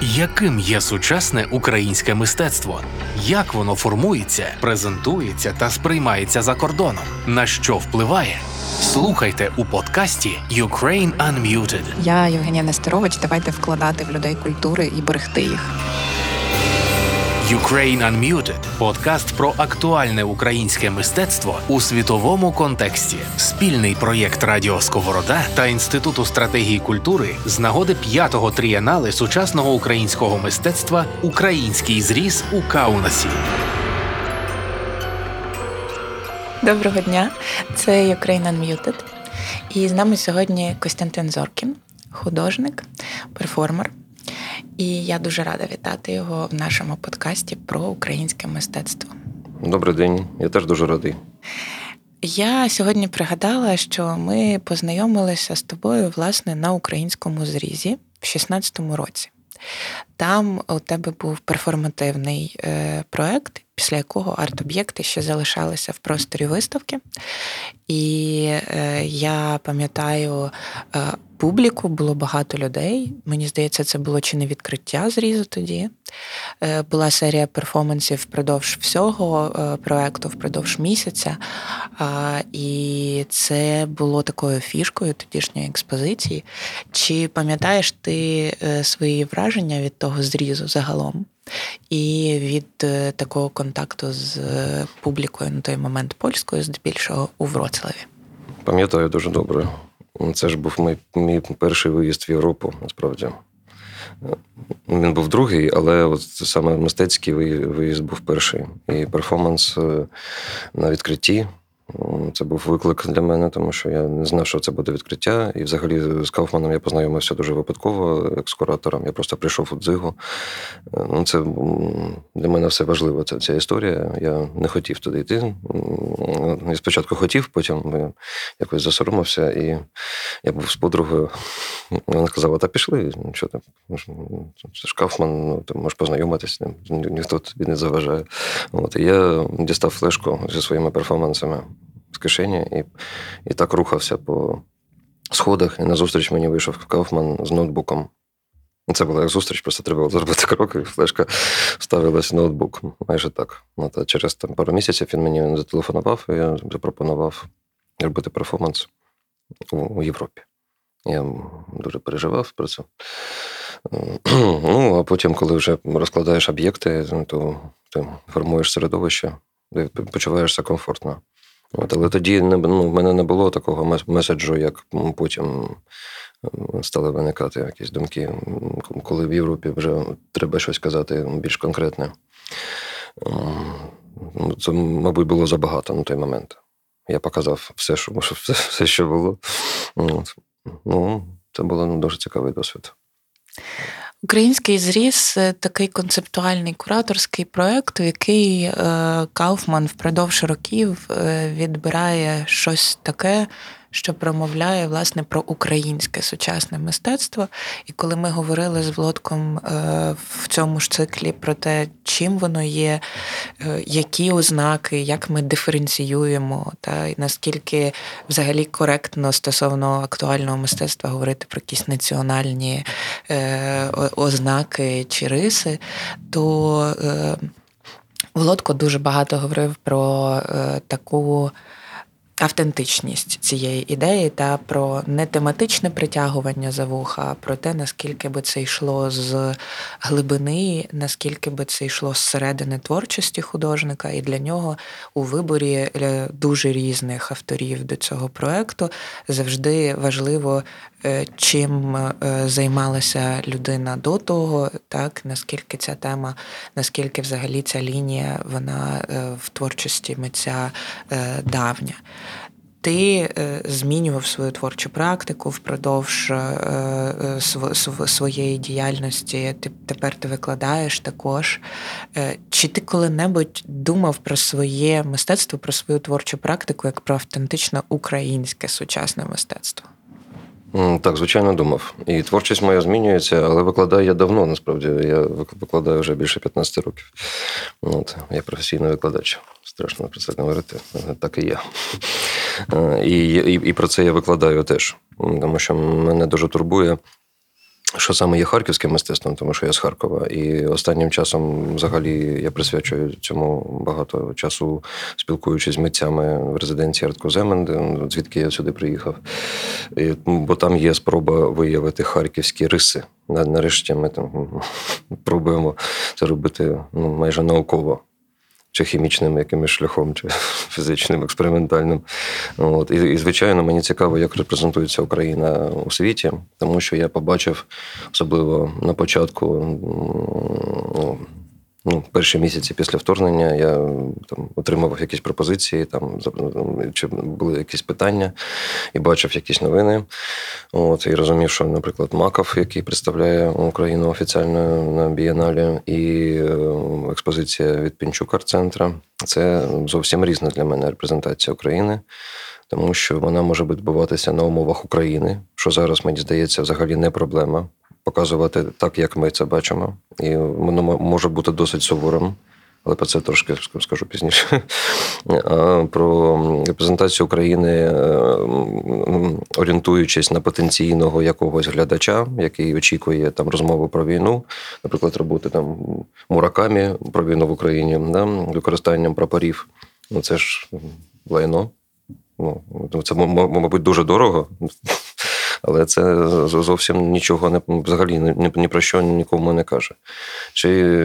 Яким є сучасне українське мистецтво? Як воно формується, презентується та сприймається за кордоном? На що впливає? Слухайте у подкасті Ukraine Unmuted. Я Євгенія Нестерович. Давайте вкладати в людей культури і берегти їх. Ukraine Unmuted – подкаст про актуальне українське мистецтво у світовому контексті. Спільний проєкт Радіо Сковорода та Інституту стратегії культури з нагоди п'ятого трієнали сучасного українського мистецтва Український зріз у Каунасі. Доброго дня, це Ukraine Unmuted. І з нами сьогодні Костянтин Зоркін, художник, перформер. І я дуже рада вітати його в нашому подкасті про українське мистецтво. Добрий день, я теж дуже радий. Я сьогодні пригадала, що ми познайомилися з тобою власне на українському зрізі в 16-му році. Там у тебе був перформативний е, проект, після якого арт-об'єкти ще залишалися в просторі виставки. І е, я пам'ятаю е, публіку, було багато людей. Мені здається, це було чи не відкриття зрізу тоді. Е, була серія перформансів впродовж всього проекту, впродовж місяця. І це було такою фішкою тодішньої експозиції. Чи пам'ятаєш ти свої враження від того зрізу загалом? І від такого контакту з публікою на той момент польською, здебільшого у Вроцлаві? Пам'ятаю дуже добре. Це ж був мій, мій перший виїзд в Європу, насправді. Він був другий, але от саме мистецький виїзд був перший. І перформанс е, на відкритті це був виклик для мене, тому що я не знав, що це буде відкриття. І взагалі з Кауфманом я познайомився дуже випадково, як з куратором. Я просто прийшов у дзигу. Е, ну, Це для мене все важливо. Це ця історія. Я не хотів туди йти. Я спочатку хотів, потім якось засоромився, і я був з подругою. Вона казала: та пішли, що ти? Це ж Кауфман, ну, ти можеш познайомитися, ніхто тобі не заважає. От, І я дістав флешку зі своїми перформансами з кишені і і так рухався по сходах. І назустріч мені вийшов Кауфман з ноутбуком. Це була як зустріч, просто треба було зробити крок, і флешка ставилась в ноутбук. Майже так. А через там, пару місяців він мені зателефонував, і я запропонував робити перформанс у, у Європі. Я дуже переживав про це. Ну, а потім, коли вже розкладаєш об'єкти, то ти формуєш середовище, ти почуваєшся комфортно. От, Але тоді не, ну, в мене не було такого меседжу, як потім стали виникати якісь думки, коли в Європі вже треба щось казати більш конкретне. Ну, це, мабуть, було забагато на той момент. Я показав все, що все, що було. Ну, Це було ну, дуже цікавий досвід. Український зріс такий концептуальний кураторський проект, в який е, Кауфман впродовж років е, відбирає щось таке, що промовляє власне про українське сучасне мистецтво. І коли ми говорили з Володком е, в цьому ж циклі про те, чим воно є, е, які ознаки, як ми диференціюємо, та і наскільки взагалі коректно стосовно актуального мистецтва говорити про якісь національні е, ознаки чи риси, то Володко дуже багато говорив про таку автентичність цієї ідеї та про не тематичне притягування за вуха, про те, наскільки би це йшло з глибини, наскільки би це йшло з середини творчості художника, і для нього у виборі е, дуже різних авторів до цього проекту завжди важливо, чим е, займалася людина до того, так наскільки ця тема, наскільки взагалі ця лінія вона в творчості митця давня ти е, змінював свою творчу практику впродовж е, е, своєї діяльності. Ти тепер ти викладаєш також. Чи ти коли-небудь думав про своє мистецтво, про свою творчу практику як про автентично українське сучасне мистецтво? Так, звичайно, думав. І творчість моя змінюється, але викладаю я давно, насправді. Я викладаю вже більше 15 років. От, Я професійний викладач. Страшно про це говорити. Так і є. І, і, І про це я викладаю теж. Тому що мене дуже турбує що саме є харківським мистецтвом, тому що я з Харкова. І останнім часом, взагалі, я присвячую цьому багато часу, спілкуючись з митцями в резиденції Арткоземен, звідки я сюди приїхав. І, Бо там є спроба виявити харківські риси. Нарешті ми там пробуємо це робити ну, майже науково чи хімічним якимось шляхом, чи фізичним, експериментальним. От. І, і, звичайно, мені цікаво, як репрезентується Україна у світі, тому що я побачив, особливо на початку. Ну, перші місяці після вторгнення я там отримав якісь пропозиції, там чи були якісь питання, і бачив якісь новини. От, І розумів, що, наприклад, Маков, який представляє Україну офіціально на бієналі, і е, експозиція від Пінчук арт-центра це зовсім різна для мене репрезентація України. Тому що вона може відбуватися на умовах України, що зараз мені здається взагалі не проблема показувати так, як ми це бачимо, і воно може бути досить суворим. Але про це трошки скажу пізніше. Про репрезентацію України, е, орієнтуючись на потенційного якогось глядача, який очікує там розмову про війну, наприклад, роботи там муракамі про війну в Україні, да, використанням прапорів. Ну це ж лайно. Ну, Це, мабуть, дуже дорого але це зовсім нічого не взагалі ні, ні про що нікому не каже. Чи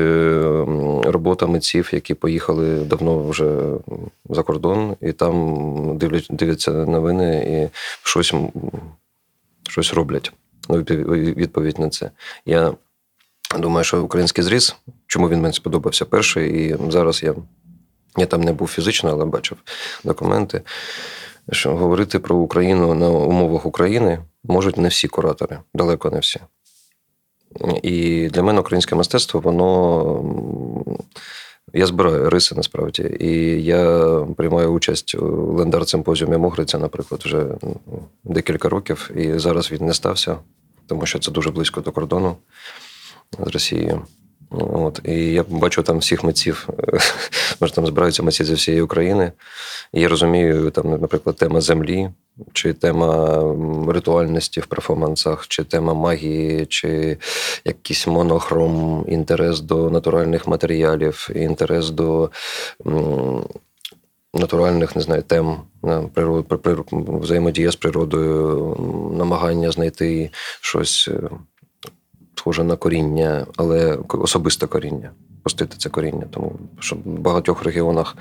робота митців, які поїхали давно вже за кордон, і там дивляться новини і щось, щось роблять. Ну, відповідь на це. Я думаю, що український зріз, чому він мені сподобався перший, і зараз я. Я там не був фізично, але бачив документи що говорити про Україну на умовах України можуть не всі куратори, далеко не всі. І для мене українське мистецтво, воно. Я збираю риси насправді. І я приймаю участь у лендар симпозіумі Могриця, наприклад, вже декілька років. І зараз він не стався, тому що це дуже близько до кордону з Росією. От, І я бачу там всіх митців, може там збираються митці зі всієї України. І я розумію, там, наприклад, тема землі, чи тема ритуальності в перформансах, чи тема магії, чи якийсь монохром, інтерес до натуральних матеріалів, інтерес до. Натуральних, не знаю, тем природ, взаємодія з природою, намагання знайти щось е, схоже на коріння, але особисте коріння. Пустити це коріння. Тому що в багатьох регіонах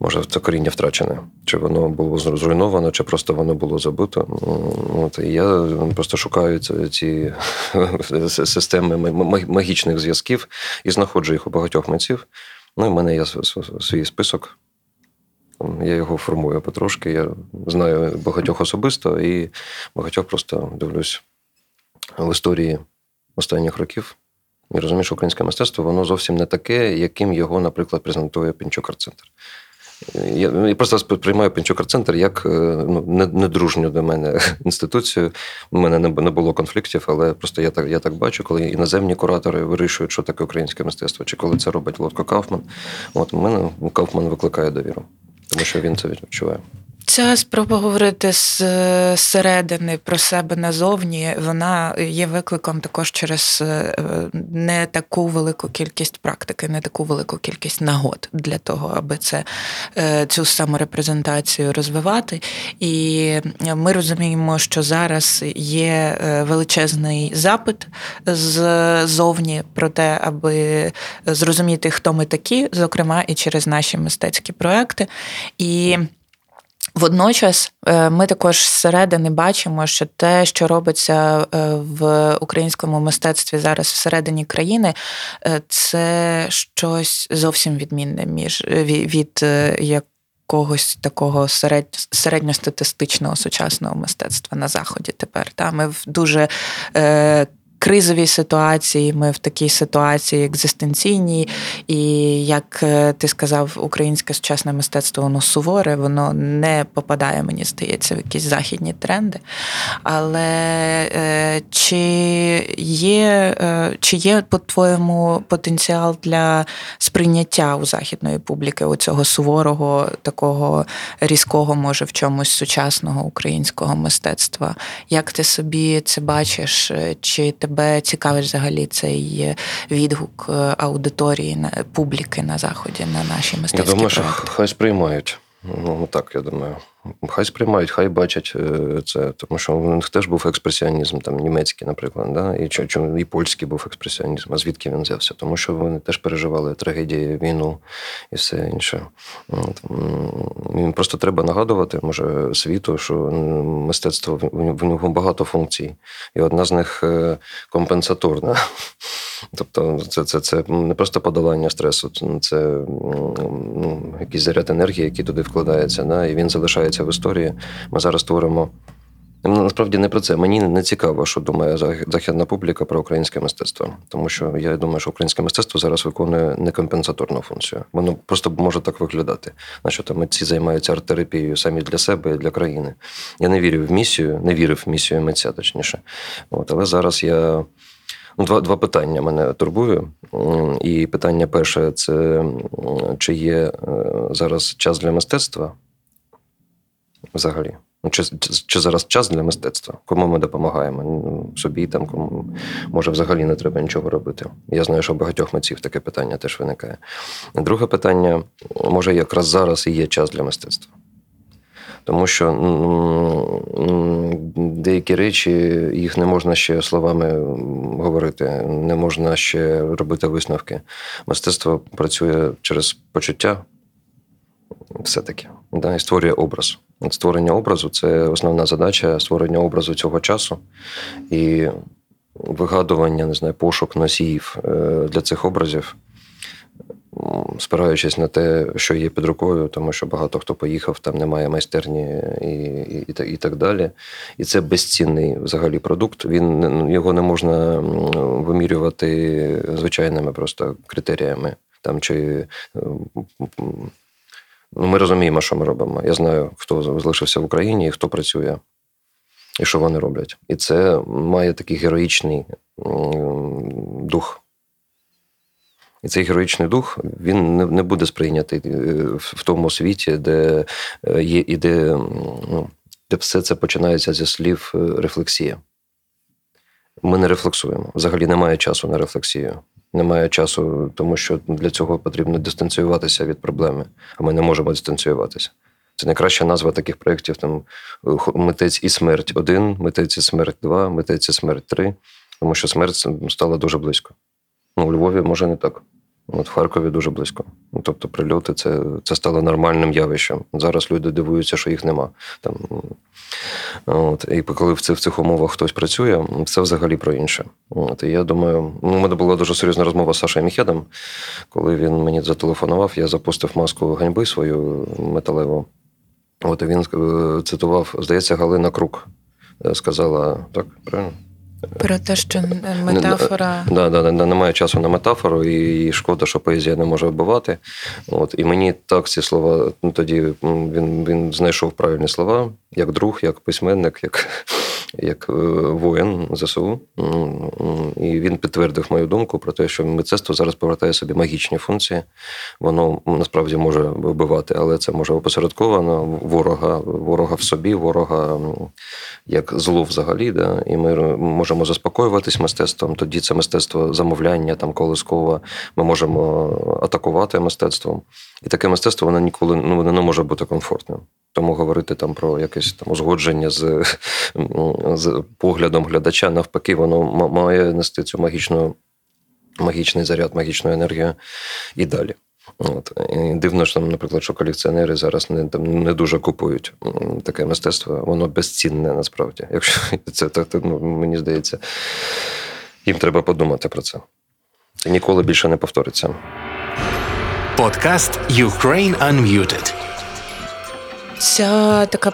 може це коріння втрачене. Чи воно було зруйновано, чи просто воно було забуто. От, І я просто шукаю ці системи магічних зв'язків і знаходжу їх у багатьох митців. Ну, і в мене є свій список. Я його формую потрошки. Я знаю багатьох особисто і багатьох просто дивлюсь в історії останніх років. І розумію, що українське мистецтво воно зовсім не таке, яким його, наприклад, презентує Пінчук Арт-центр. Я просто сприймаю Пінчук Арт-центр як е, ну, недружню до мене інституцію. У мене не було конфліктів, але просто я так я так бачу, коли іноземні куратори вирішують, що таке українське мистецтво, чи коли це робить Лодко Кауфман. От у мене Кауфман викликає довіру, тому що він це відчуває. Ця спроба говорити з середини про себе назовні, вона є викликом також через е, не таку велику кількість практики, не таку велику кількість нагод для того, аби це е, цю саморепрезентацію розвивати. І ми розуміємо, що зараз є е, величезний запит ззовні про те, аби зрозуміти, хто ми такі, зокрема і через наші мистецькі проекти. І Водночас е, ми також зсередини бачимо, що те, що робиться е, в українському мистецтві зараз всередині країни, е, це щось зовсім відмінне між від якогось такого середньо, середньостатистичного сучасного мистецтва на заході. Тепер та ми в дуже кризовій ситуації, ми в такій ситуації екзистенційній, і як е, ти сказав, українське сучасне мистецтво воно суворе, воно не попадає, мені здається, в якісь західні тренди. Але е, чи є, е, чи є по-твоєму потенціал для сприйняття у західної публіки у цього суворого, такого різкого, може, в чомусь сучасного українського мистецтва? Як ти собі це бачиш? Чи тебе цікавить взагалі цей відгук е, аудиторії на публіки на заході на наші мистецькі Я думаю, що проекти? хай сприймають. Ну так, я думаю. Хай сприймають, хай бачать е, це, тому що у них теж був експресіонізм, там німецький, наприклад, да? і чо- чо- і польський був експресіонізм. А звідки він взявся? Тому що вони теж переживали трагедії, війну і все інше. Їм просто треба нагадувати, може, світу, що мистецтво в- в нього багато функцій, і одна з них е, компенсаторна. Тобто, це, це, це не просто подолання стресу, це ну, якийсь заряд енергії, який туди вкладається, да, і він залишається в історії. Ми зараз творимо. Ну, Насправді не про це. Мені не цікаво, що думає західна публіка про українське мистецтво. Тому що я думаю, що українське мистецтво зараз виконує не компенсаторну функцію. Воно просто може так виглядати. На що там митці займаються арт-терапією самі для себе і для країни. Я не вірю в місію, не вірив в місію митця, точніше. От, але зараз я. Ну, Два, два питання мене турбує. І питання перше це чи є е, зараз час для мистецтва взагалі? Ну, Чи, чи, зараз час для мистецтва? Кому ми допомагаємо? Собі там, кому може взагалі не треба нічого робити. Я знаю, що у багатьох митців таке питання теж виникає. Друге питання: може, якраз зараз і є час для мистецтва. Тому що деякі речі їх не можна ще словами говорити, не можна ще робити висновки. Мистецтво працює через почуття, все-таки, да, і створює образ. От Створення образу це основна задача створення образу цього часу і вигадування, не знаю, пошук носіїв е, для цих образів спираючись на те, що є під рукою, тому що багато хто поїхав, там немає майстерні і, і, і, і так далі. І це безцінний взагалі продукт. Він його не можна вимірювати звичайними просто критеріями. Там чи е, ну, ми розуміємо, що ми робимо. Я знаю, хто залишився в Україні і хто працює. І що вони роблять. І це має такий героїчний дух. І цей героїчний дух він не, буде сприйнятий е, в, в тому світі, де е, є і де, ну, де все це починається зі слів е, рефлексія. Ми не рефлексуємо. Взагалі немає часу на рефлексію. Немає часу, тому що для цього потрібно дистанціюватися від проблеми, а ми не можемо дистанціюватися. Це найкраща назва таких проєктів: там митець і смерть один, митець і смерть два, митець і смерть три, тому що смерть стала дуже близько. Ну, у Львові може не так. От в Харкові дуже близько. Ну, тобто, прильоти це, це стало нормальним явищем. Зараз люди дивуються, що їх нема. Там, от, і коли в цих, в цих умовах хтось працює, це взагалі про інше. От, і я думаю, ну, у мене була дуже серйозна розмова з Сашою Міхедом, коли він мені зателефонував, я запустив маску ганьби свою металеву. От і він е, цитував, здається, Галина Крук. е, Сказала, так, правильно? Про те, що метафора. Да, да, да, немає часу на метафору, і, шкода, що поезія не може вбивати. От, і мені так ці слова, ну тоді він, він знайшов правильні слова, як друг, як письменник, як, як е, воїн ЗСУ. І він підтвердив мою думку про те, що мистецтво зараз повертає собі магічні функції. Воно насправді може вбивати, але це може опосередковано ворога, ворога в собі, ворога як зло взагалі. Да? І ми можемо заспокоюватись мистецтвом. Тоді це мистецтво замовляння, там колискова. Ми можемо атакувати мистецтвом. І таке мистецтво воно ніколи ну, воно не може бути комфортним. Тому говорити там про якесь там узгодження з, з поглядом глядача, навпаки, воно має нести цю магічну, магічний заряд, магічну енергію і далі. От. І дивно, що там, наприклад, що колекціонери зараз не, там, не дуже купують таке мистецтво, воно безцінне насправді. Якщо це так, так, ну, мені здається, їм треба подумати про це. Це ніколи більше не повториться. Подкаст Ukraine Unmuted. Ця така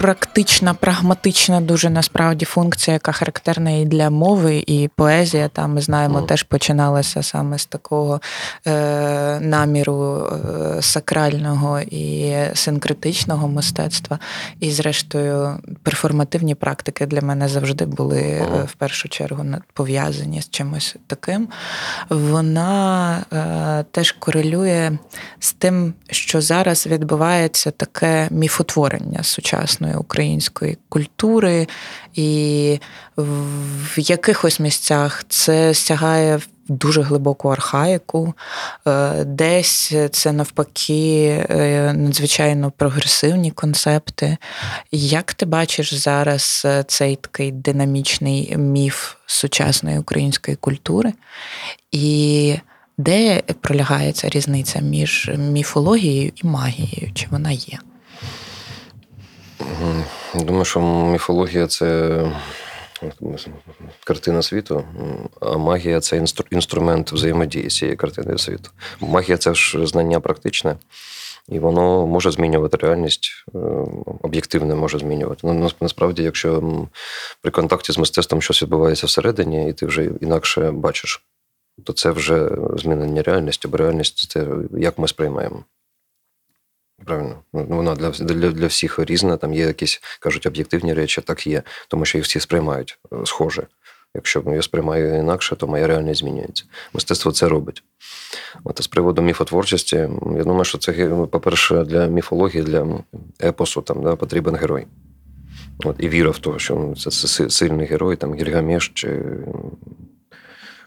практична, прагматична дуже насправді функція, яка характерна і для мови, і поезія. Там ми знаємо, mm. теж починалася саме з такого е, наміру е, сакрального і синкретичного мистецтва. І, зрештою, перформативні практики для мене завжди були mm. в першу чергу пов'язані з чимось таким. Вона е, теж корелює з тим, що зараз відбувається таке міфотворення сучасної української культури, і в якихось місцях це сягає дуже глибоку архаїку, е, десь це навпаки е, надзвичайно прогресивні концепти. Як ти бачиш зараз е, цей такий динамічний міф сучасної української культури? І де пролягається різниця між міфологією і магією? Чи вона є? Думаю, що міфологія це картина світу, а магія це інструмент взаємодії з цією картиною світу. Магія це ж знання практичне, і воно може змінювати реальність, е, об'єктивне може змінювати. Ну, Насправді, якщо при контакті з мистецтвом щось відбувається всередині, і ти вже інакше бачиш, то це вже змінення реальності, бо реальність це як ми сприймаємо. Правильно, ну, вона для для, для всіх різна. Там є якісь кажуть об'єктивні речі, так є, тому що їх всі сприймають е, схоже. Якщо я сприймаю інакше, то моя реальність змінюється. Мистецтво це робить. От з приводу міфотворчості, я думаю, що це, по-перше, для міфології, для епосу там, да, потрібен герой. От, І віра в те, що це сильний герой, там Гільгамеш чи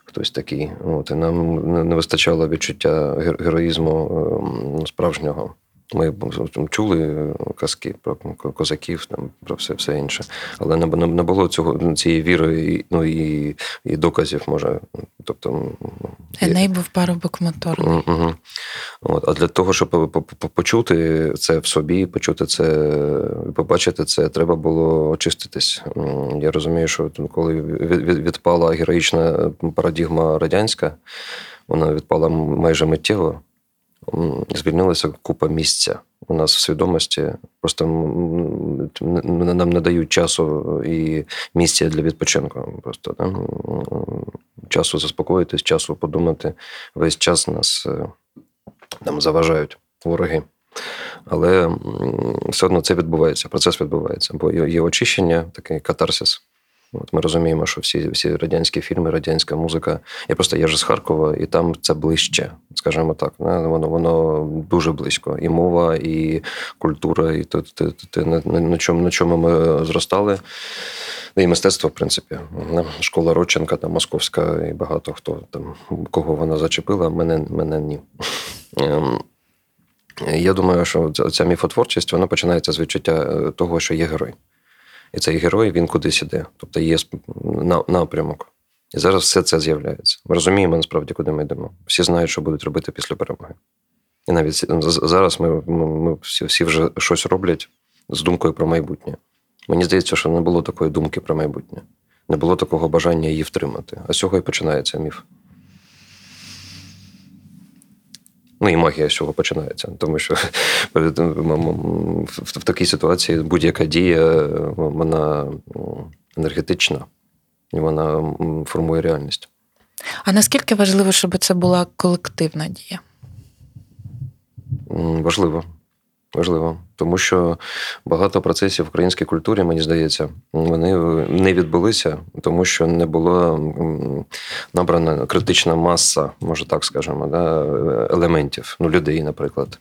хтось такий. От, І нам не вистачало відчуття героїзму ем, справжнього. Ми чули казки про козаків, там про все все інше, але не не було цього цієї віри, ну і і доказів може. Тобто Еней був парубок моторний. Угу. От, А для того, щоб почути це в собі, почути це, побачити це, треба було очиститись. Я розумію, що коли відпала героїчна парадігма радянська, вона відпала майже миттєво звільнилася купа місця у нас в свідомості. Просто нам не дають часу і місця для відпочинку. Просто да? часу заспокоїтись, часу подумати. Весь час нас е, нам заважають вороги. Але все одно це відбувається, процес відбувається, бо є очищення, такий катарсис. От Ми розуміємо, що всі всі радянські фільми, радянська музика. Я просто я ж з Харкова, і там це ближче, скажімо так. Воно воно дуже близько. І мова, і культура, і то, на, чому, на чому ми зростали. І мистецтво, в принципі. Школа Родченка, там Московська, і багато хто там, кого вона зачепила, мене мене ні. Ем, я думаю, що ця міфотворчість вона починається з відчуття е, того, що є герой. І цей герой він кудись іде. Тобто є напрямок. І зараз все це з'являється. Ми розуміємо насправді, куди ми йдемо. Всі знають, що будуть робити після перемоги. І навіть зараз ми ми всі всі вже щось роблять з думкою про майбутнє. Мені здається, що не було такої думки про майбутнє, не було такого бажання її втримати. А з цього і починається міф. Ну і магія з цього починається, тому що в такій ситуації будь-яка дія, вона енергетична і вона формує реальність. А наскільки важливо, щоб це була колективна дія? Важливо. Важливо, тому що багато процесів в українській культурі, мені здається, вони не відбулися, тому що не була набрана критична маса, може так скажемо, да, елементів, ну людей, наприклад.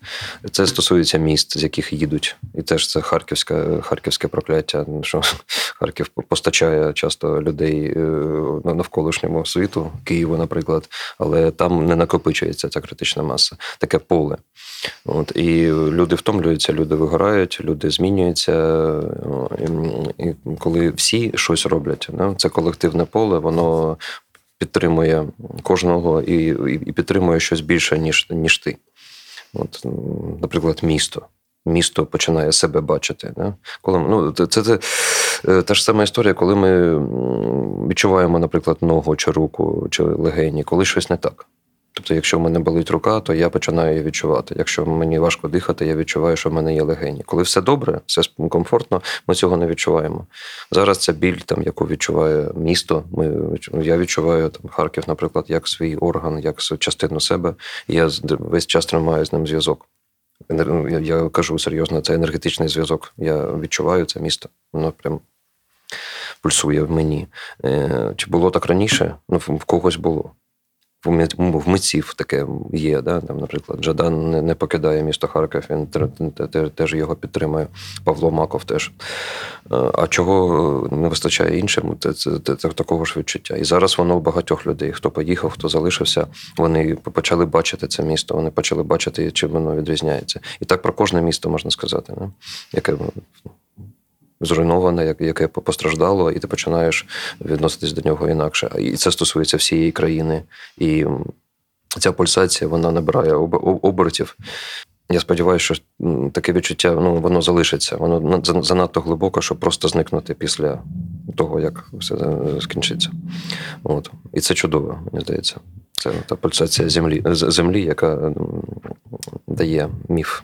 Це стосується міст, з яких їдуть, і теж це харківське харківське прокляття. Що Харків постачає часто людей е, навколишньому світу, Києву, наприклад, але там не накопичується ця критична маса, таке поле. От і люди втомлюються, люди вигорають, люди змінюються. І, коли всі щось роблять, це колективне поле, воно підтримує кожного і і підтримує щось більше, ніж ніж ти. От, Наприклад, місто. Місто починає себе бачити. Да? Коли, ну, Це це, це е, та ж сама історія, коли ми відчуваємо, наприклад, ногу чи руку чи легені, коли щось не так. Тобто, якщо в мене болить рука, то я починаю її відчувати. Якщо мені важко дихати, я відчуваю, що в мене є легені. Коли все добре, все комфортно, ми цього не відчуваємо. Зараз ця біль, там, яку відчуває місто. Ми, Я відчуваю там, Харків, наприклад, як свій орган, як частину себе. Я весь час тримаю з ним зв'язок. Я, я кажу серйозно, це енергетичний зв'язок. Я відчуваю це місто. Воно прям пульсує в мені. Е, чи було так раніше? Ну, в когось було в митців таке є. Да? Там, Наприклад, Джадан не, не покидає місто Харків, він теж його підтримує. Павло Маков теж. А чого не вистачає іншим, це, це, це, це такого ж відчуття. І зараз воно у багатьох людей. Хто поїхав, хто залишився, вони почали бачити це місто, вони почали бачити, чим воно відрізняється. І так про кожне місто можна сказати, не? яке зруйноване, яке постраждало, і ти починаєш відноситись до нього інакше. І це стосується всієї країни. І ця пульсація вона набирає обертів. Я сподіваюся, що таке відчуття ну, воно залишиться. Воно занадто глибоко, щоб просто зникнути після того, як все скінчиться. От. І це чудово, мені здається. Це та пульсація землі, землі, яка дає міф.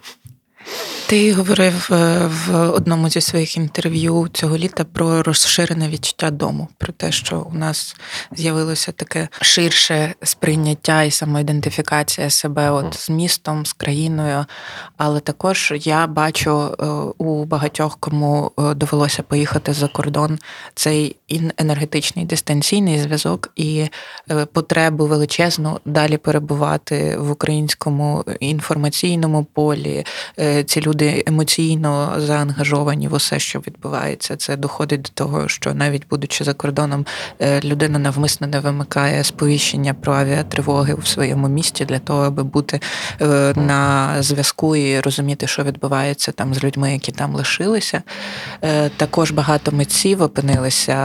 Ти говорив е, в одному зі своїх інтерв'ю цього літа про розширене відчуття дому, про те, що у нас з'явилося таке ширше сприйняття і самоідентифікація себе от з містом, з країною. Але також я бачу е, у багатьох, кому е, довелося поїхати за кордон, цей енергетичний дистанційний зв'язок і потребу величезну далі перебувати в українському інформаційному полі. Ці люди емоційно заангажовані в усе, що відбувається. Це доходить до того, що навіть будучи за кордоном, е, людина навмисно не вимикає сповіщення про авіатривоги у своєму місті для того, аби бути е, на зв'язку і розуміти, що відбувається там з людьми, які там лишилися. Е, також багато митців опинилися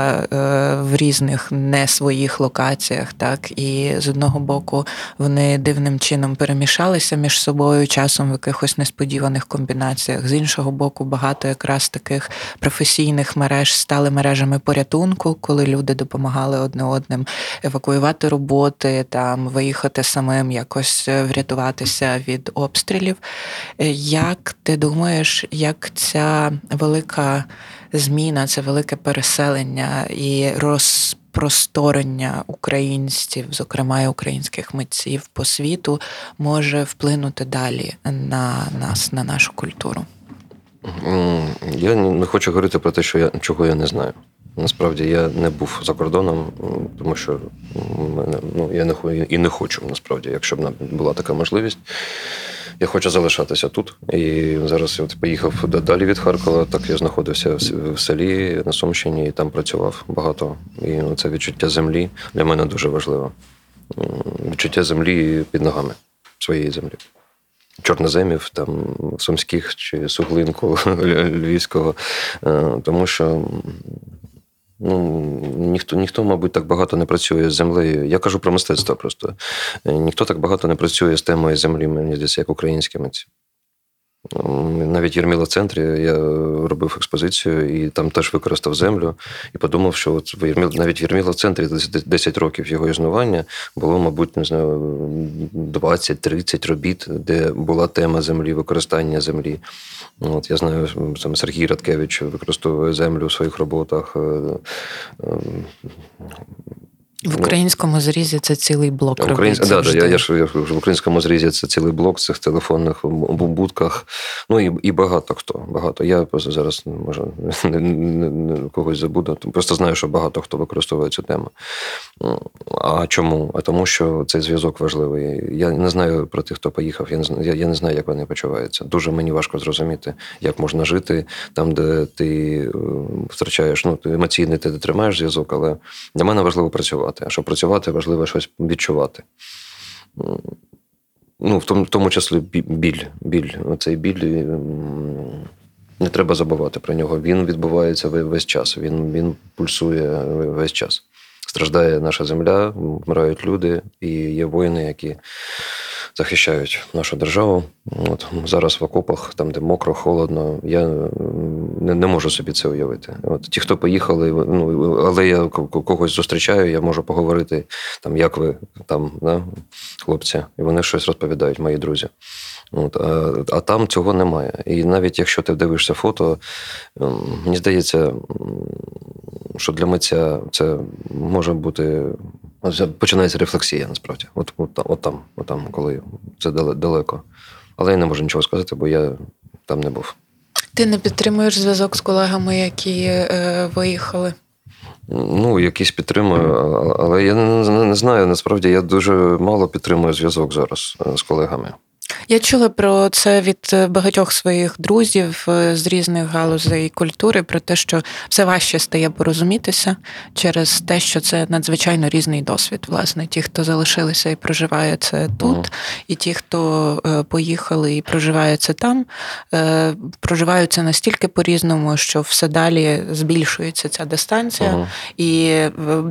в різних не своїх локаціях, так і з одного боку вони дивним чином перемішалися між собою часом в якихось несподіваних комбінаціях комбінаціях. З іншого боку, багато якраз таких професійних мереж стали мережами порятунку, коли люди допомагали одне одним евакуювати роботи, там виїхати самим, якось врятуватися від обстрілів. Як ти думаєш, як ця велика зміна, це велике переселення і роз просторення українців, зокрема українських митців по світу, може вплинути далі на нас, на нашу культуру? Я не хочу говорити про те, що я чого я не знаю. Насправді я не був за кордоном, тому що мене ну я не і не хочу насправді, якщо б була така можливість. Я хочу залишатися тут. І зараз я от поїхав далі від Харкова. Так я знаходився в селі на Сумщині і там працював багато. І це відчуття землі для мене дуже важливо. Відчуття землі під ногами своєї землі. Чорноземів, там сумських чи суглинку львівського, е, тому що Ну, ніхто, ніхто, мабуть, так багато не працює з землею. Я кажу про мистецтво просто. Ніхто так багато не працює з темою землі, мені здається, як українські митці. Навіть в Єрміла центрі я робив експозицію і там теж використав землю і подумав, що от в Єрміл, навіть в Єрміла центрі 10 років його існування було, мабуть, не знаю, 20-30 робіт, де була тема землі, використання землі. От Я знаю, саме Сергій Радкевич використовує землю в своїх роботах. В українському зрізі це цілий блок. Українсь... Да, да, я, я ж я, в українському зрізі це цілий блок цих телефонних будках. Ну і і багато хто. Багато. Я просто зараз може не, не, не, когось забуду. Просто знаю, що багато хто використовує цю тему. А чому? А тому, що цей зв'язок важливий. Я не знаю про тих, хто поїхав. Я не знаю, я, я не знаю, як вони почуваються. Дуже мені важко зрозуміти, як можна жити там, де ти е, втрачаєш. Ну, ти емоційний ти тримаєш зв'язок, але для мене важливо працювати працювати. А щоб працювати, важливо щось відчувати. Ну, В тому в тому числі біль. біль. Цей біль не треба забувати про нього. Він відбувається весь час, він, він пульсує весь час. Страждає наша земля, вмирають люди, і є воїни, які захищають нашу державу. От зараз в окопах, там де мокро, холодно. Я не, не можу собі це уявити. От ті, хто поїхали, ну але я когось зустрічаю, я можу поговорити там, як ви там, да, хлопці, і вони щось розповідають, мої друзі. От, А а там цього немає. І навіть якщо ти дивишся фото, ем, мені здається, що для митця це може бути. Починається рефлексія, насправді. От от, от там, от там, коли це далеко. Але я не можу нічого сказати, бо я там не був. Ти не підтримуєш зв'язок з колегами, які е, виїхали? Ну, якісь підтримую, але я не, не знаю. Насправді я дуже мало підтримую зв'язок зараз е, з колегами. Я чула про це від е, багатьох своїх друзів е, з різних галузей культури, про те, що все важче стає порозумітися через те, що це надзвичайно різний досвід. Власне, ті, хто залишилися і проживає це тут, mm. і ті, хто е, поїхали і проживає це там, проживають це настільки по-різному, що все далі збільшується ця дистанція. Mm. І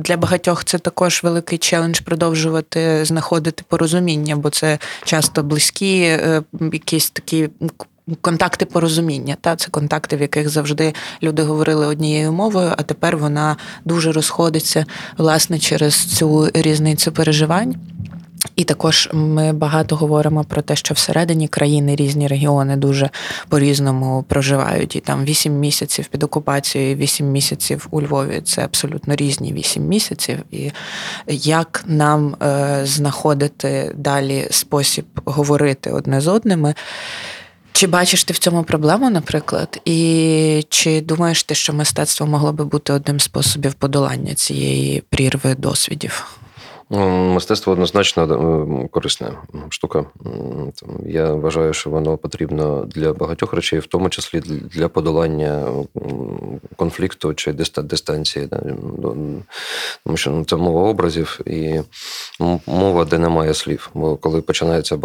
для багатьох це також великий челендж продовжувати знаходити порозуміння, бо це часто близькі. Е, якісь такі. Контакти порозуміння, та це контакти, в яких завжди люди говорили однією мовою, а тепер вона дуже розходиться власне через цю різницю переживань. І також ми багато говоримо про те, що всередині країни різні регіони дуже по-різному проживають. І там вісім місяців під окупацією, вісім місяців у Львові це абсолютно різні вісім місяців. І як нам е, знаходити далі спосіб говорити одне з одними? Чи бачиш ти в цьому проблему, наприклад, і чи думаєш ти, що мистецтво могло би бути одним з способів подолання цієї прірви досвідів? Мистецтво однозначно корисне корисна штука. Я вважаю, що воно потрібно для багатьох речей, в тому числі для подолання конфлікту чи дистанції. Тому що ну, це мова образів і мова, де немає слів. Бо коли починається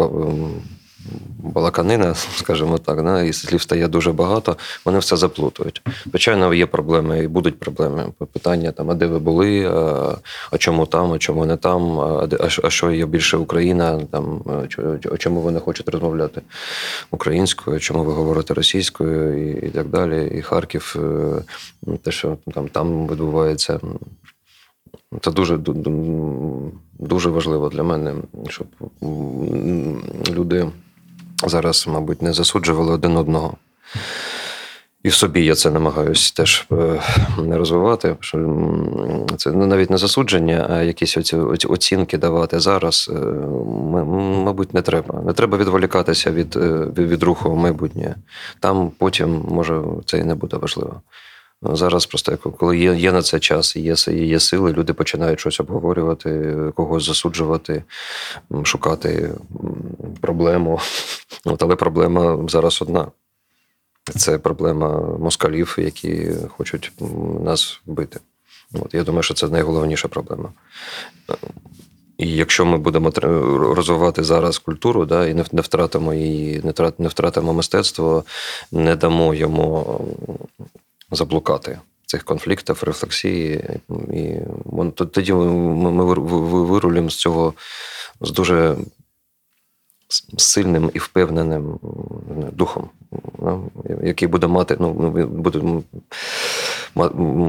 балаканина, скажімо так, да, і слів стає дуже багато, вони все заплутують. Звичайно, є проблеми і будуть проблеми. Питання там, а де ви були, а, чому там, а чому не там, а, що є більше Україна, там, а чому ви не хочете розмовляти українською, чому ви говорите російською і, і так далі. І Харків, е, те, що там, там відбувається. Це дуже дуже важливо для мене, щоб люди зараз, мабуть, не засуджували один одного. І в собі я це намагаюся теж е, не розвивати. Що Це ну, навіть не засудження, а якісь оці, оцінки давати зараз, е, мабуть, не треба. Не треба відволікатися від е, від руху в майбутнє. Там потім, може, це і не буде важливо. Зараз просто коли є є на це час, є є сили, люди починають щось обговорювати, когось засуджувати, шукати проблему. От, Але проблема зараз одна. Це проблема москалів, які хочуть нас вбити. От, Я думаю, що це найголовніша проблема. І якщо ми будемо розвивати зараз культуру, да, і не втратимо її, не втратимо мистецтво, не дамо йому заблукати цих конфліктів, рефлексії. І тоді ми вирулюємо з цього з дуже сильним і впевненим духом, який буде мати, ну, ми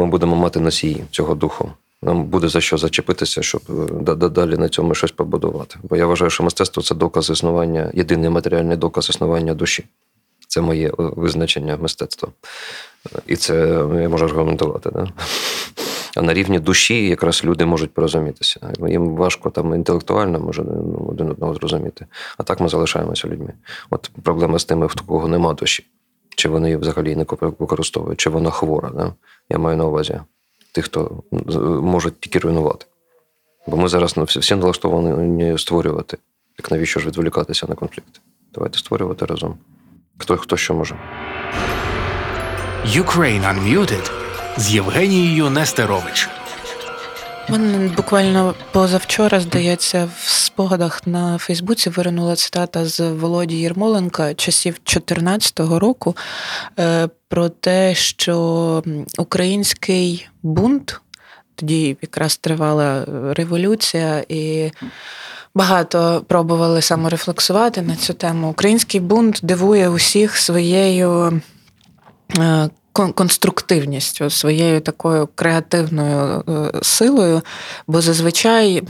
будемо, мати носії цього духу. Нам буде за що зачепитися, щоб е, далі на цьому щось побудувати. Бо я вважаю, що мистецтво це доказ існування, єдиний матеріальний доказ існування душі. Це моє е, визначення мистецтва. І це я можу аргументувати. Да? А на рівні душі якраз люди можуть порозумітися. Їм важко там інтелектуально може ну, один одного зрозуміти. А так ми залишаємося людьми. От проблема з тими, в кого нема душі, чи вони її взагалі не використовують, чи вона хвора. Да? Я маю на увазі тих, хто можуть тільки руйнувати. Бо ми зараз ну, всі налаштовані створювати. Так навіщо ж відволікатися на конфлікт? Давайте створювати разом. Хто хто що може. Ukraine Unmuted з Євгенією Нестерович. Мене буквально позавчора, здається, в спогадах на Фейсбуці виринула цитата з Володі Єрмоленка часів 2014 року е, про те, що український бунт тоді якраз тривала революція, і Багато пробували саморефлексувати на цю тему. Український бунт дивує усіх своєю ああ。Конструктивністю, своєю такою креативною е, силою, бо зазвичай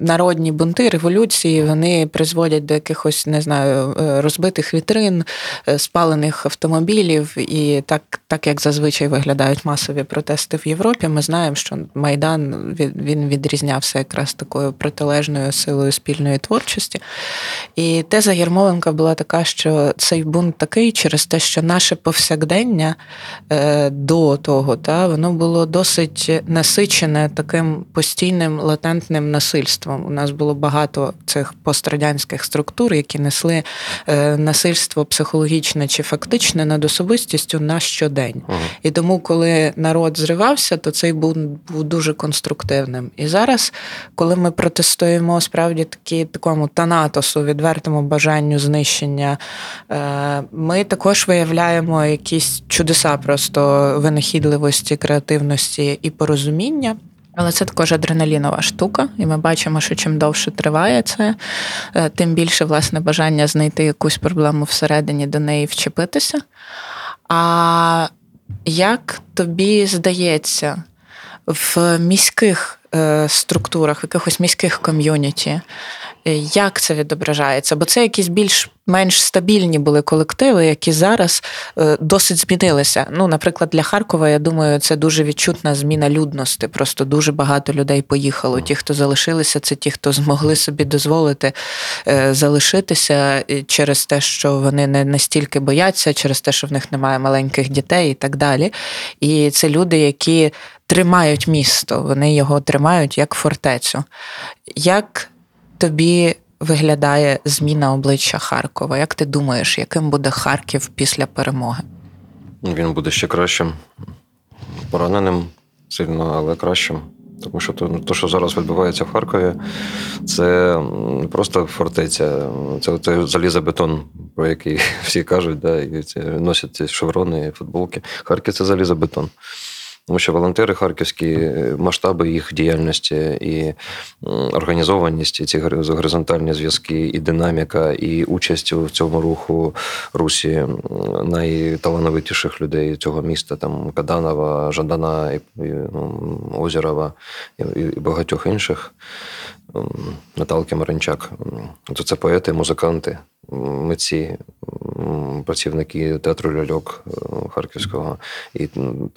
народні бунти, революції вони призводять до якихось, не знаю, е, розбитих вітрин, е, спалених автомобілів, і так, так як зазвичай виглядають масові протести в Європі, ми знаємо, що Майдан він відрізнявся якраз такою протилежною силою спільної творчості. І теза Єрмоленка була така, що цей бунт такий через те, що наше повсякдення. Е, до того, та воно було досить насичене таким постійним латентним насильством. У нас було багато цих пострадянських структур, які несли е, насильство психологічне чи фактичне над особистістю на щодень. Ага. І тому, коли народ зривався, то цей був був дуже конструктивним. І зараз, коли ми протестуємо справді такі такому танатосу, відвертому бажанню знищення, е, ми також виявляємо якісь чудеса просто винахідливості, креативності і порозуміння. Але це також адреналінова штука, і ми бачимо, що чим довше триває це, е, тим більше власне бажання знайти якусь проблему всередині до неї вчепитися. А як тобі здається, в міських е, структурах, в якихось міських ком'юніті, як це відображається? Бо це якісь більш-менш стабільні були колективи, які зараз е, досить змінилися. Ну, наприклад, для Харкова, я думаю, це дуже відчутна зміна людності. Просто дуже багато людей поїхало. Ті, хто залишилися, це ті, хто змогли собі дозволити е, залишитися через те, що вони не настільки бояться, через те, що в них немає маленьких дітей і так далі. І це люди, які тримають місто, вони його тримають як фортецю. Як тобі виглядає зміна обличчя Харкова? Як ти думаєш, яким буде Харків після перемоги? Він буде ще кращим, пораненим сильно, але кращим. Тому що то, що зараз відбувається в Харкові, це просто фортеця. Це, це залізобетон, про який всі кажуть, да, і це носять ці шеврони, футболки. Харків це залізобетон. Тому що волонтери харківські е, масштаби їх діяльності і організованість, і ці горизонтальні зв'язки, і динаміка, і участь у цьому руху Русі найталановитіших людей цього міста, там Каданова, Жадана, і, ну, Озерова і, і багатьох інших. Наталки Маринчак. То це поети, музиканти, митці, працівники театру ляльок е, Харківського. І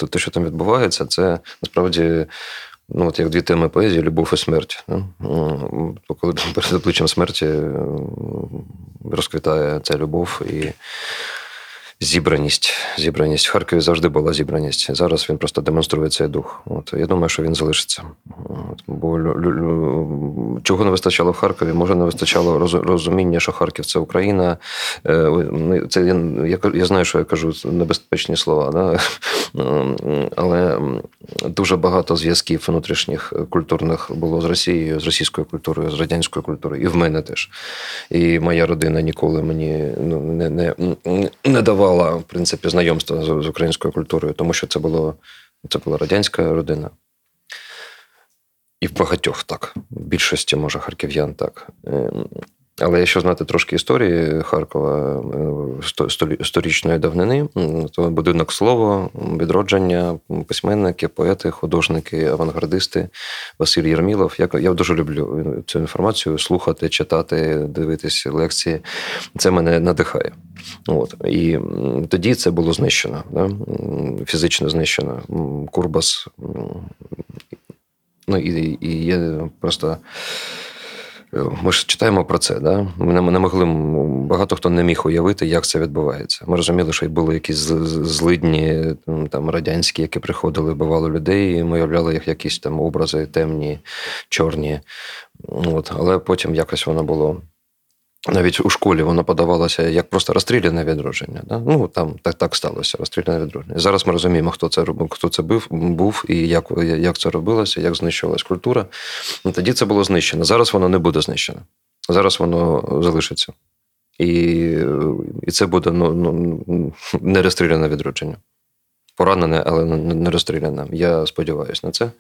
те, що там відбувається, це насправді. Ну, от як дві теми поезії любов і смерть. Коли перед обличчям смерті розквітає ця любов і зібраність. Зібраність в Харкові завжди була зібраність. Зараз він просто демонструє цей дух. От я думаю, що він залишиться. От, Бо чого не вистачало в Харкові? Може, не вистачало розуміння, що Харків це Україна. Е, це я я знаю, що я кажу небезпечні слова, да? але дуже багато зв'язків внутрішніх культурних було з Росією, з російською культурою, з радянською культурою, і в мене теж. І моя родина ніколи мені ну, не, не, не давала давала в принципі знайомство з, українською культурою, тому що це було це була радянська родина. І в багатьох так, в більшості, може, харків'ян так. Але якщо знати трошки історії Харкова е, сторічної давнини, то будинок слова, відродження, письменники, поети, художники, авангардисти, Василь Єрмілов. Я я дуже люблю цю інформацію слухати, читати, дивитися лекції. Це мене надихає. От. І тоді це було знищено, да? фізично знищено. Курбас. Ну і, і є просто. Ми ж читаємо про це, да? Ми не могли багато хто не міг уявити, як це відбувається. Ми розуміли, що були якісь злидні там радянські, які приходили, бувало людей, і ми уявляли їх якісь там образи темні, чорні. От. Але потім якось воно було навіть у школі воно подавалося як просто розстріляне відродження. Да? Ну там так так сталося, розстріляне відродження. Зараз ми розуміємо, хто це хто це був, був і як як це робилося, як знищувалась культура. Тоді це було знищено. Зараз воно не буде знищено. Зараз воно залишиться. І і це буде ну, ну, не розстріляне відродження. Поранене, але не розстріляне. Я сподіваюся на це.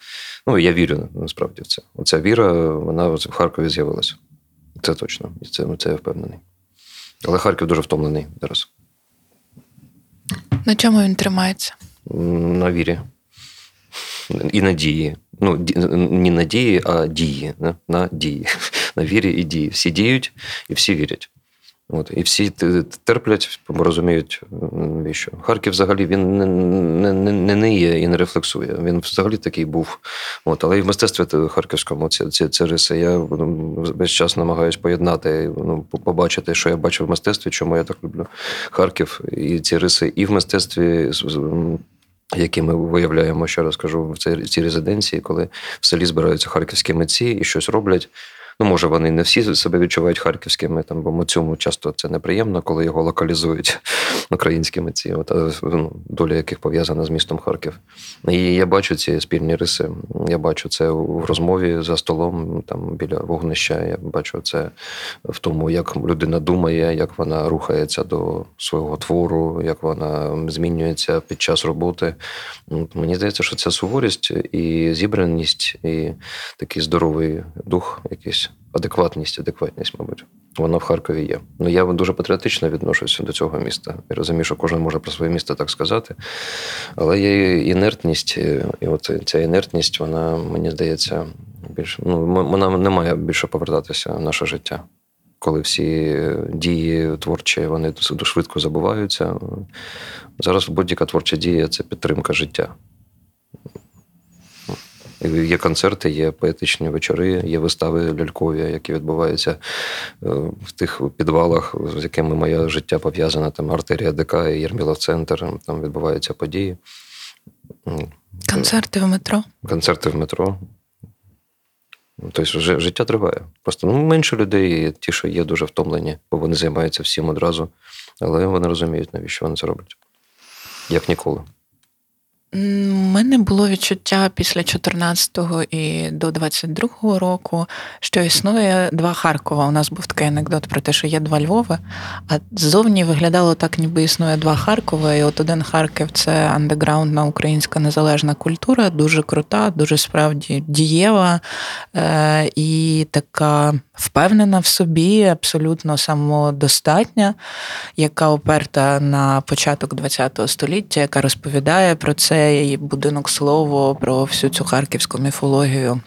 Ну, я вірю насправді в це. Оця віра, вона в Харкові з'явилася. Це точно. І це, це я впевнений. Але Харків дуже втомлений зараз. На чому він тримається? На вірі. І надії. Ну, не надії, а дії. На дії. На вірі і дії. Всі діють і всі вірять. От, І всі терплять, розуміють, навіщо. Харків взагалі він не не, не, не ниє і не рефлексує. Він взагалі такий був. От, Але і в мистецтві харківському ці, ці, ці риси. Я ну, весь час намагаюся поєднати, ну, побачити, що я бачив в мистецтві, чому я так люблю Харків і ці риси, і в мистецтві. Які ми виявляємо, ще раз кажу, в цій резиденції, коли в селі збираються харківські митці і щось роблять. Ну, може, вони не всі себе відчувають харківськими, там, бо цьому часто це неприємно, коли його локалізують українськими ці, от, ну, доля яких пов'язана з містом Харків. І я бачу ці спільні риси. Я бачу це в розмові за столом, там біля вогнища. Я бачу це в тому, як людина думає, як вона рухається до свого твору, як вона змінюється під час роботи. Мені здається, що це суворість і зібраність, і такий здоровий дух якийсь адекватність, адекватність, мабуть, вона в Харкові є. Ну я дуже патріотично відношуся до цього міста. Я розумію, що кожен може про своє місто так сказати. Але є інертність, і от ця інертність, вона мені здається, більш ну вона не має більше повертатися в наше життя. Коли всі дії творчі, вони дуже швидко забуваються. Зараз будь-яка творча дія це підтримка життя. Є концерти, є поетичні вечори, є вистави лялькові, які відбуваються е, в тих підвалах, з якими моє життя пов'язане. Там артерія ДК і Єрмілов центр, там відбуваються події. Концерти в метро. Концерти в метро. Тобто життя триває. Просто ну, менше людей, ті, що є, дуже втомлені, бо вони займаються всім одразу, але вони розуміють, навіщо вони це роблять. Як ніколи. У мене було відчуття після 14-го і до 22-го року, що існує два Харкова. У нас був такий анекдот про те, що є два Львови, а ззовні виглядало так, ніби існує два Харкова. І от один Харків це андеграундна українська незалежна культура, дуже крута, дуже справді дієва е- і така впевнена в собі, абсолютно самодостатня, яка оперта на початок ХХ століття, яка розповідає про це і будинок слово, про всю цю харківську міфологію.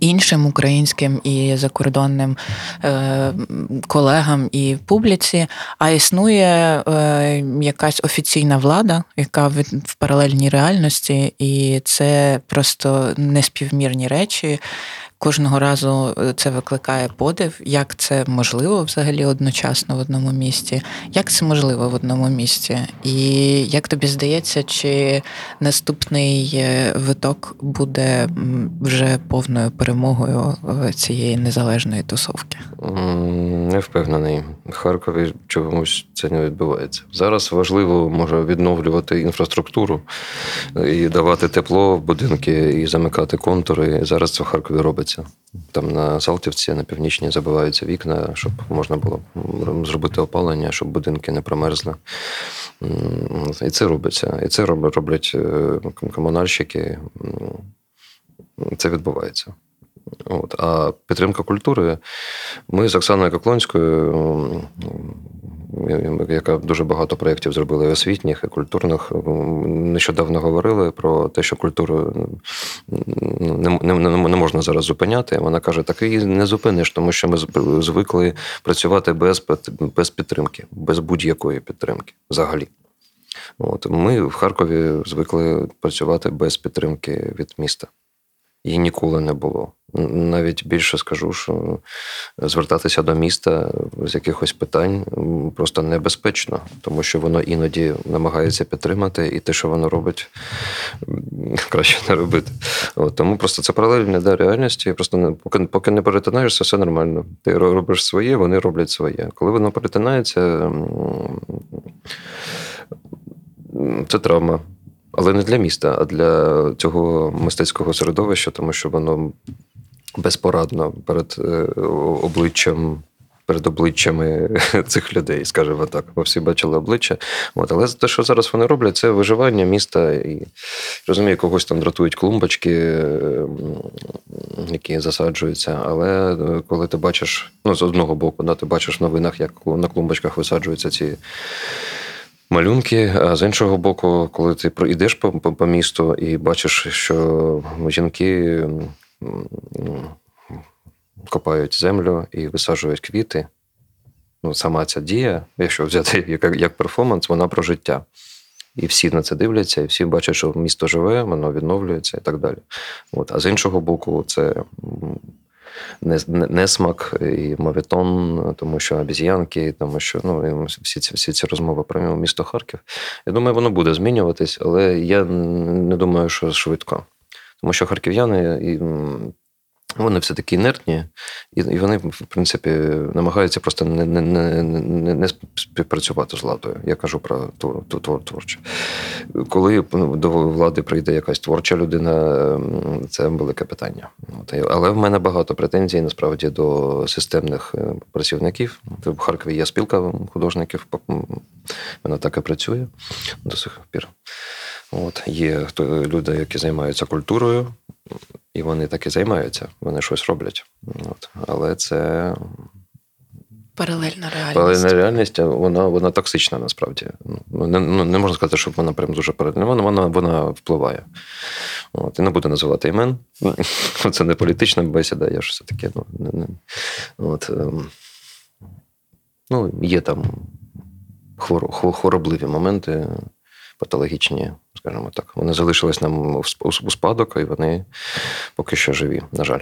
Іншим українським і закордонним е, колегам і публіці, а існує е, якась офіційна влада, яка в, в паралельній реальності, і це просто неспівмірні речі. Кожного разу е, це викликає подив, як це можливо взагалі одночасно в одному місті, як це можливо в одному місті, і як тобі здається, чи наступний е, виток буде вже повною перемогою е, цієї незалежної тусовки? Не впевнений. В Харкові чомусь це не відбувається. Зараз важливо може відновлювати інфраструктуру і давати тепло в будинки і замикати контури. Зараз це в Харкові робиться робиться. Там на Салтівці, на північній забиваються вікна, щоб можна було зробити опалення, щоб будинки не промерзли. І це робиться. І це роблять е, комунальщики. Це відбувається. От. А підтримка культури. Ми з Оксаною Коклонською яка дуже багато проєктів зробила і освітніх і культурних. Нещодавно говорили про те, що культуру не не, не можна зараз зупиняти. Вона каже: так її не зупиниш, тому що ми звикли працювати без без підтримки, без будь-якої підтримки взагалі. От Ми в Харкові звикли працювати без підтримки від міста. Її ніколи не було. Навіть більше скажу, що звертатися до міста з якихось питань просто небезпечно, тому що воно іноді намагається підтримати, і те, що воно робить, краще не робити. От, Тому просто це паралельна да, реальності. Просто не, поки поки не перетинаєшся, все нормально. Ти робиш своє, вони роблять своє. Коли воно перетинається, це травма. Але не для міста, а для цього мистецького середовища, тому що воно безпорадно перед е, обличчям перед обличчями цих людей, скажімо так. Ми всі бачили обличчя. От. Але те, що зараз вони роблять, це виживання міста. І розумію, когось там дратують клумбочки, які засаджуються. Але е, коли ти бачиш, ну, з одного боку, да, ти бачиш в новинах, як на клумбочках висаджуються ці. Малюнки, а з іншого боку, коли ти йдеш по, по, по місту і бачиш, що жінки копають землю і висаджують квіти. Ну, Сама ця дія, якщо взяти як як перформанс, вона про життя. І всі на це дивляться, і всі бачать, що місто живе, воно відновлюється і так далі. От. А з іншого боку, це несмак і мовітон, тому що обіз'янки, тому що ну, всі ці всі ці розмови про місто Харків. Я думаю, воно буде змінюватись, але я не думаю, що швидко. Тому що харків'яни і вони все таки інертні, і і вони, в принципі, намагаються просто не не, не, не співпрацювати з владою. Я кажу про ту, ту, творчу. Коли ну, до влади прийде якась творча людина, це велике питання. Але в мене багато претензій насправді до системних е, працівників. В Харкові є спілка художників, вона так і працює до сих пір. От Є люди, які займаються культурою. І вони так і займаються, вони щось роблять. От. Але це. Паралельна реальність. Паралельна реальність, вона вона токсична насправді. Ну, Не ну, не можна сказати, що вона прям дуже паралельна. Вона вона, вона впливає. От. І не буду називати імен. Це не політична бесіда, я ж все таки. Ну, не, не. От, ем. ну, Є там хворобливі моменти патологічні, скажімо так. Вони залишились нам у спадок, і вони поки що живі, на жаль.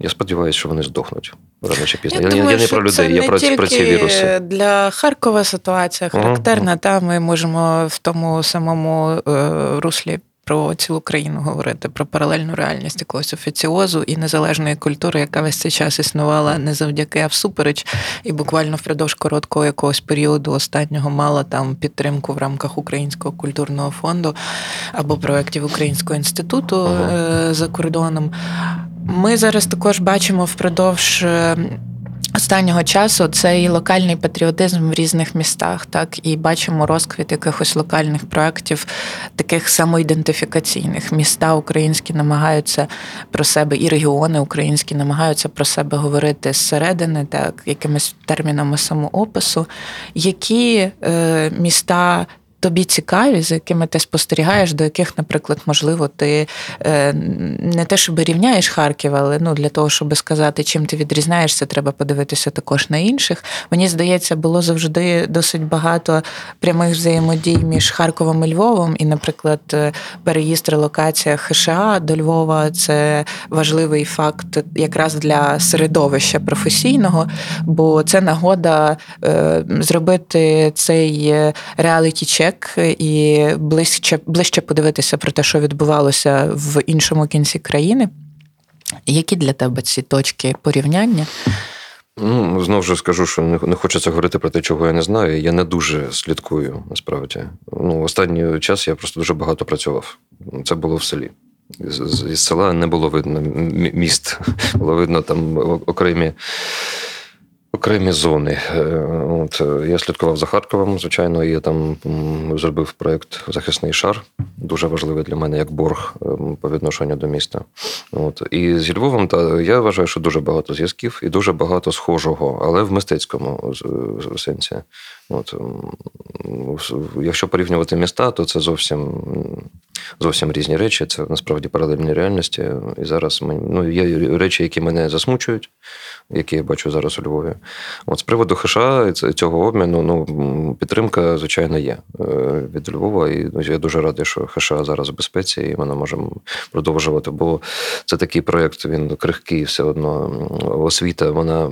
Я сподіваюся, що вони здохнуть рано чи пізно. Я, я, думаю, я не про людей, це я про, тільки про ці віруси. Для Харкова ситуація характерна. Uh-huh. Та ми можемо в тому самому е, руслі про цілу країну говорити, про паралельну реальність якогось офіціозу і незалежної культури, яка весь цей час існувала не завдяки, а всупереч, і буквально впродовж короткого якогось періоду останнього мала там підтримку в рамках Українського культурного фонду або проєктів Українського інституту ага. Е, за кордоном. Ми зараз також бачимо впродовж е, Останнього часу цей локальний патріотизм в різних містах, так і бачимо розквіт якихось локальних проєктів, таких самоідентифікаційних. Міста українські намагаються про себе, і регіони українські намагаються про себе говорити зсередини, так якимись термінами самоопису, які е, міста тобі цікаві, за якими ти спостерігаєш, до яких, наприклад, можливо, ти е, не те, щоб рівняєш Харків, але ну, для того, щоб сказати, чим ти відрізняєшся, треба подивитися також на інших. Мені здається, було завжди досить багато прямих взаємодій між Харковом і Львовом. І, наприклад, е, переїзд релокація ХША до Львова це важливий факт якраз для середовища професійного, бо це нагода е, зробити цей реаліті чек чек і ближче, ближче подивитися про те, що відбувалося в іншому кінці країни. Які для тебе ці точки порівняння? Ну, знову ж скажу, що не, не хочеться говорити про те, чого я не знаю. Я не дуже слідкую насправді. Ну, Останній час я просто дуже багато працював. Це було в селі. З, з села не було видно міст, було видно там окремі окремі зони. Е, от Я слідкував за Харковом, звичайно, і я там зробив проект Захисний шар, дуже важливий для мене як борг е, по відношенню до міста. От І зі Львовом та я вважаю, що дуже багато зв'язків і дуже багато схожого, але в мистецькому сенсі. От, Якщо порівнювати міста, то це зовсім зовсім різні речі. Це насправді паралельні реальності. І зараз ну, є речі, які мене засмучують, які я бачу зараз у Львові. От З приводу ХШ цього обміну ну, підтримка, звичайно, є е, від Львова. І ну, я дуже радий, що ХШ зараз в безпеці, і ми можемо продовжувати. Бо це такий проєкт, він крихкий, все одно освіта, вона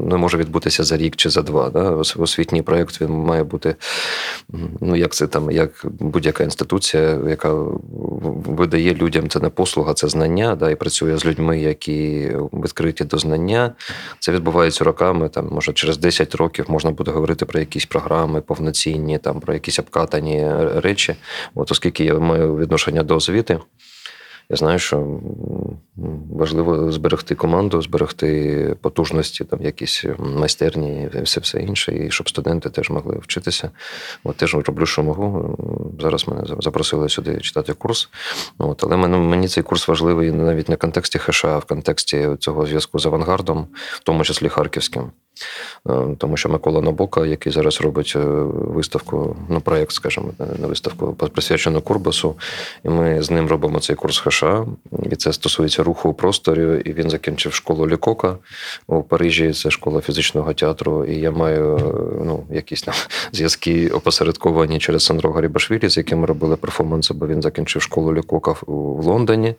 не може відбутися за рік чи за два. Да? Освітній проєкт він має бути, ну як це там, як будь-яка інституція, яка видає людям це не послуга, це знання, да, і працює з людьми, які відкриті до знання. Це відбувається роками. Там, може, через 10 років можна буде говорити про якісь програми повноцінні, там про якісь обкатані речі. От оскільки я маю відношення до освіти. Я знаю, що важливо зберегти команду, зберегти потужності, там якісь майстерні, все все інше, і щоб студенти теж могли вчитися. От теж роблю, що можу. Зараз мене запросили сюди читати курс. От, але мені, цей курс важливий навіть не в контексті хеша, а в контексті цього зв'язку з авангардом, в тому числі харківським. Е, Тому що Микола Набока, який зараз робить е, виставку, ну, проєкт, скажімо, на виставку присвячену Курбасу, і ми з ним робимо цей курс Хаша. І це стосується руху у просторі. І він закінчив школу Лікока у Парижі. Це школа фізичного театру. І я маю е, ну, якісь там зв'язки опосередковані через Сандро Гарібашвілі, з яким ми робили перформанси, бо він закінчив школу Лікока в Лондоні.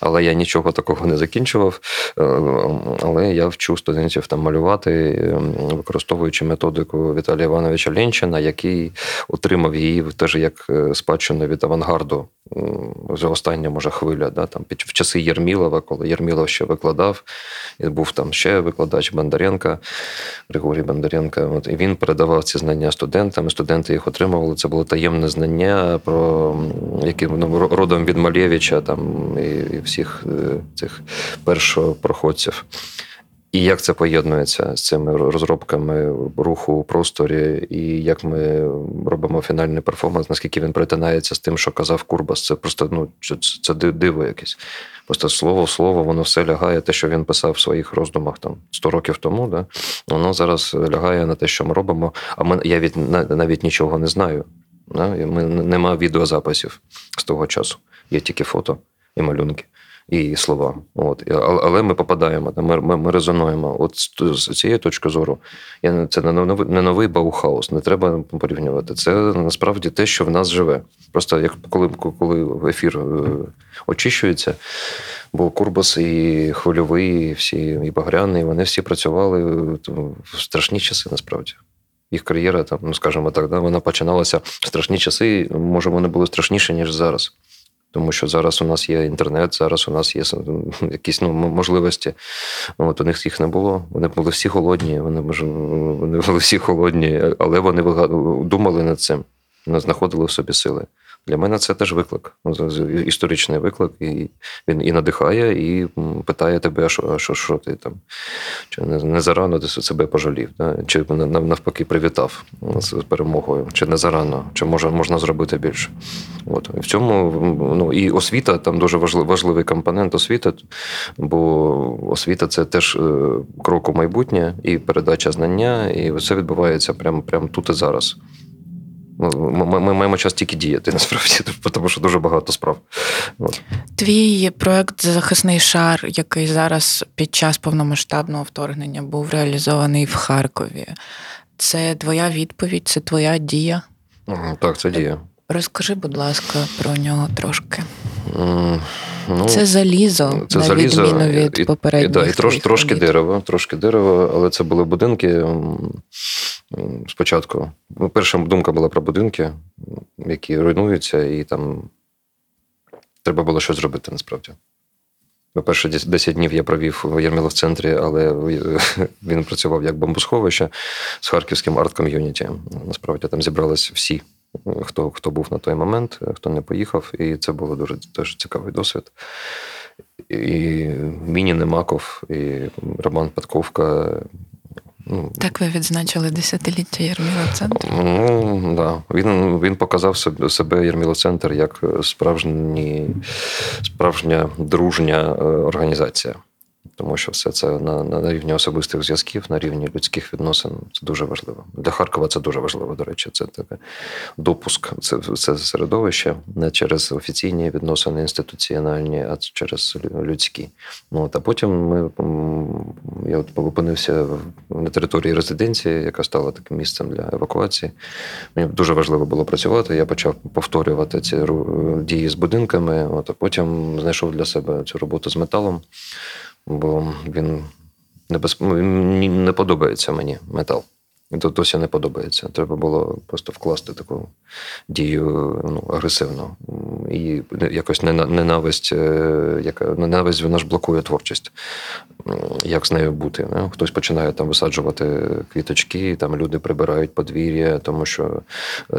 Але я нічого такого не закінчував. Е, Але я вчу студентів там малювати використовуючи методику Віталія Івановича Ленчина, який отримав її теж як е, спадщину від авангарду. Вже остання може хвиля, да, там в часи Єрмілова, коли Єрмілов ще викладав, і був там ще викладач Бондаренка, Григорій Бондаренка. От, І він передавав ці знання студентам, студенти їх отримували. Це було таємне знання, про які ну, родом від Малєвича там, і, і всіх е, цих першопроходців. І як це поєднується з цими розробками руху у просторі, і як ми робимо фінальний перформанс, наскільки він перетинається з тим, що казав Курбас. Це просто ну, це диво якесь. Просто слово в слово, воно все лягає, те, що він писав в своїх роздумах там 100 років тому, да? воно зараз лягає на те, що ми робимо. А ми, я від, навіть нічого не знаю. Да? Ми, Нема відеозаписів з того часу, є тільки фото і малюнки і слова. От. Але ми попадаємо, ми ми, ми резонуємо. От з цієї точки зору, я це не новий, не новий Баухаус, не треба порівнювати. Це насправді те, що в нас живе. Просто як коли коли ефір е, очищується, бо Курбас і Хвильовий, і всі, і Багряний, вони всі працювали в страшні часи насправді. Їх кар'єра, там, ну скажімо так, да, вона починалася в страшні часи. Може, вони були страшніші, ніж зараз. Тому що зараз у нас є інтернет, зараз у нас є якісь ну, можливості. От У них їх не було. Вони були всі голодні, вони вони були всі холодні, але вони думали над цим, вони знаходили в собі сили. Для мене це теж виклик, історичний виклик, і він і надихає, і питає тебе, що що, що ти там, чи не, не зарано ти себе пожалів, да? чи навпаки привітав з перемогою, чи не зарано, чи може можна зробити більше. От. В цьому ну, і освіта там дуже важливий, компонент освіти, бо освіта це теж е, крок у майбутнє і передача знання, і все відбувається прямо прямо тут і зараз. Ну, ми, ми маємо час тільки діяти, насправді, тому що дуже багато справ. От. Твій проект Захисний шар, який зараз під час повномасштабного вторгнення був реалізований в Харкові. Це твоя відповідь, це твоя дія? Так, це дія. Розкажи, будь ласка, про нього трошки. Mm, ну, Це залізо, це на залізо, відміну від і, попередніх. І, да, і трош, трошки дерева, трошки дерева, але це були будинки. Спочатку. Ну, перша думка була про будинки, які руйнуються, і там треба було щось зробити насправді. По-перше, 10 днів я провів в центрі, але він працював як бомбосховище з харківським арт-ком'юніті. Насправді там зібрались всі, хто хто був на той момент, хто не поїхав, і це було дуже дуже цікавий досвід. І Міні Немаков, і Роман Петковка, Ну, Так ви відзначили десятиліття Єрміло-центру? Ну, да. Він він показав себе Єрміло-центр як справжні, справжня дружня е, організація тому що все це на на рівні особистих зв'язків, на рівні людських відносин це дуже важливо. Для Харкова це дуже важливо, до речі, це таке допуск, це це середовище не через офіційні відносини інституціональні, а через людські. Ну, А потім ми я от опинився на території резиденції, яка стала таким місцем для евакуації. Мені дуже важливо було працювати. Я почав повторювати ці дії з будинками, от, а потім знайшов для себе цю роботу з металом бо він не, без... не подобається мені метал. То досі не подобається. Треба було просто вкласти таку дію ну, агресивно. І якось нена- ненависть, е, яка ненависть вона ж блокує творчість. Як з нею бути? Не? Хтось починає там висаджувати квіточки, там люди прибирають подвір'я, тому що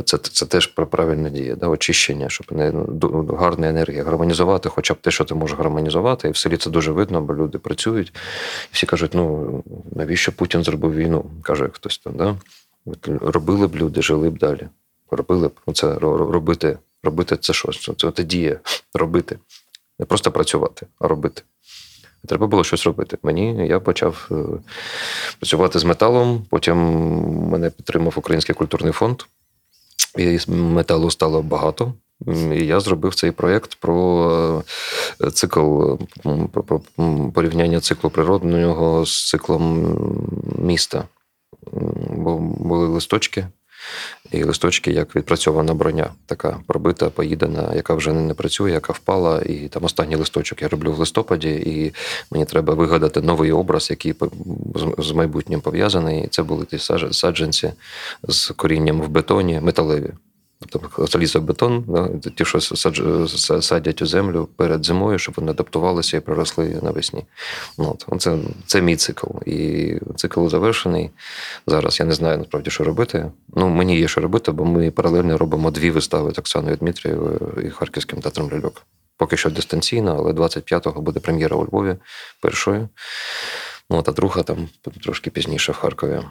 це, це теж правильна дія, да? очищення, щоб не ну, гарна енергія, гармонізувати, хоча б те, що ти можеш гармонізувати. І в селі це дуже видно, бо люди працюють. І всі кажуть: ну навіщо Путін зробив війну? каже хтось там. Да? Робили б люди, жили б далі. Робили б ну, це ро- ро- робити. Робити це що? Це, це, дія. Робити. Не просто працювати, а робити. Треба було щось робити. Мені я почав е, працювати з металом. Потім мене підтримав Український культурний фонд. І металу стало багато. І я зробив цей проєкт про е, цикл, про порівняння циклу природного з циклом міста. Були листочки, і листочки як відпрацьована броня, така пробита, поїдена, яка вже не працює, яка впала. І там останній листочок я роблю в листопаді, і мені треба вигадати новий образ, який з майбутнім пов'язаний. І це були ті саджанці з корінням в бетоні, металеві. Тобто залізобетон, ті, що садять у землю перед зимою, щоб вони адаптувалися і проросли навесні. Ну, От, це, це мій цикл. І цикл завершений. Зараз я не знаю насправді, що робити. Ну, мені є що робити, бо ми паралельно робимо дві вистави так само Дмитрієвою і Харківським театром ляльок. Поки що дистанційно, але 25-го буде прем'єра у Львові першою. Ну, а друга там трошки пізніше в Харкові.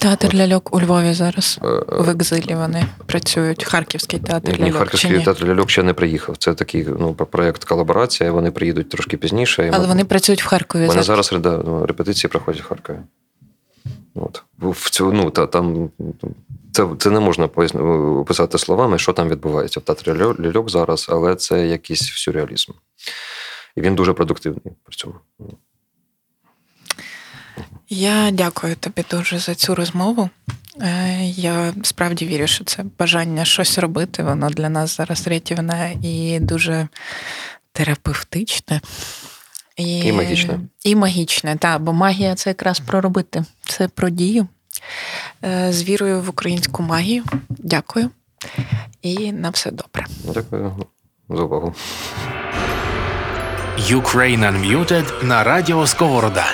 Театр ляльок у Львові зараз. Е, е, В екзилі вони працюють. Харківський театр Ні, ляльок. Харківський чи ні? театр ляльок ще не приїхав. Це такий ну, проєкт колаборація. Вони приїдуть трошки пізніше. і Але ми- вони працюють в Харкові Вони зараз. зараз ну, репетиції проходять в Харкові. От. В цю, ну, та, там, це, це не можна описати словами, що там відбувається в театрі ляльок зараз, але це якийсь сюрреалізм. І він дуже продуктивний при цьому. Я дякую тобі дуже за цю розмову. Е, Я справді вірю, що це бажання щось робити. Воно для нас зараз рятівне і дуже терапевтичне. І магічне. І магічне, так, бо магія це якраз про робити, це про дію. Е, З вірою в українську магію. Дякую. І на все добре. Дякую за увагу. Ukraine Unmuted на радіо Сковорода.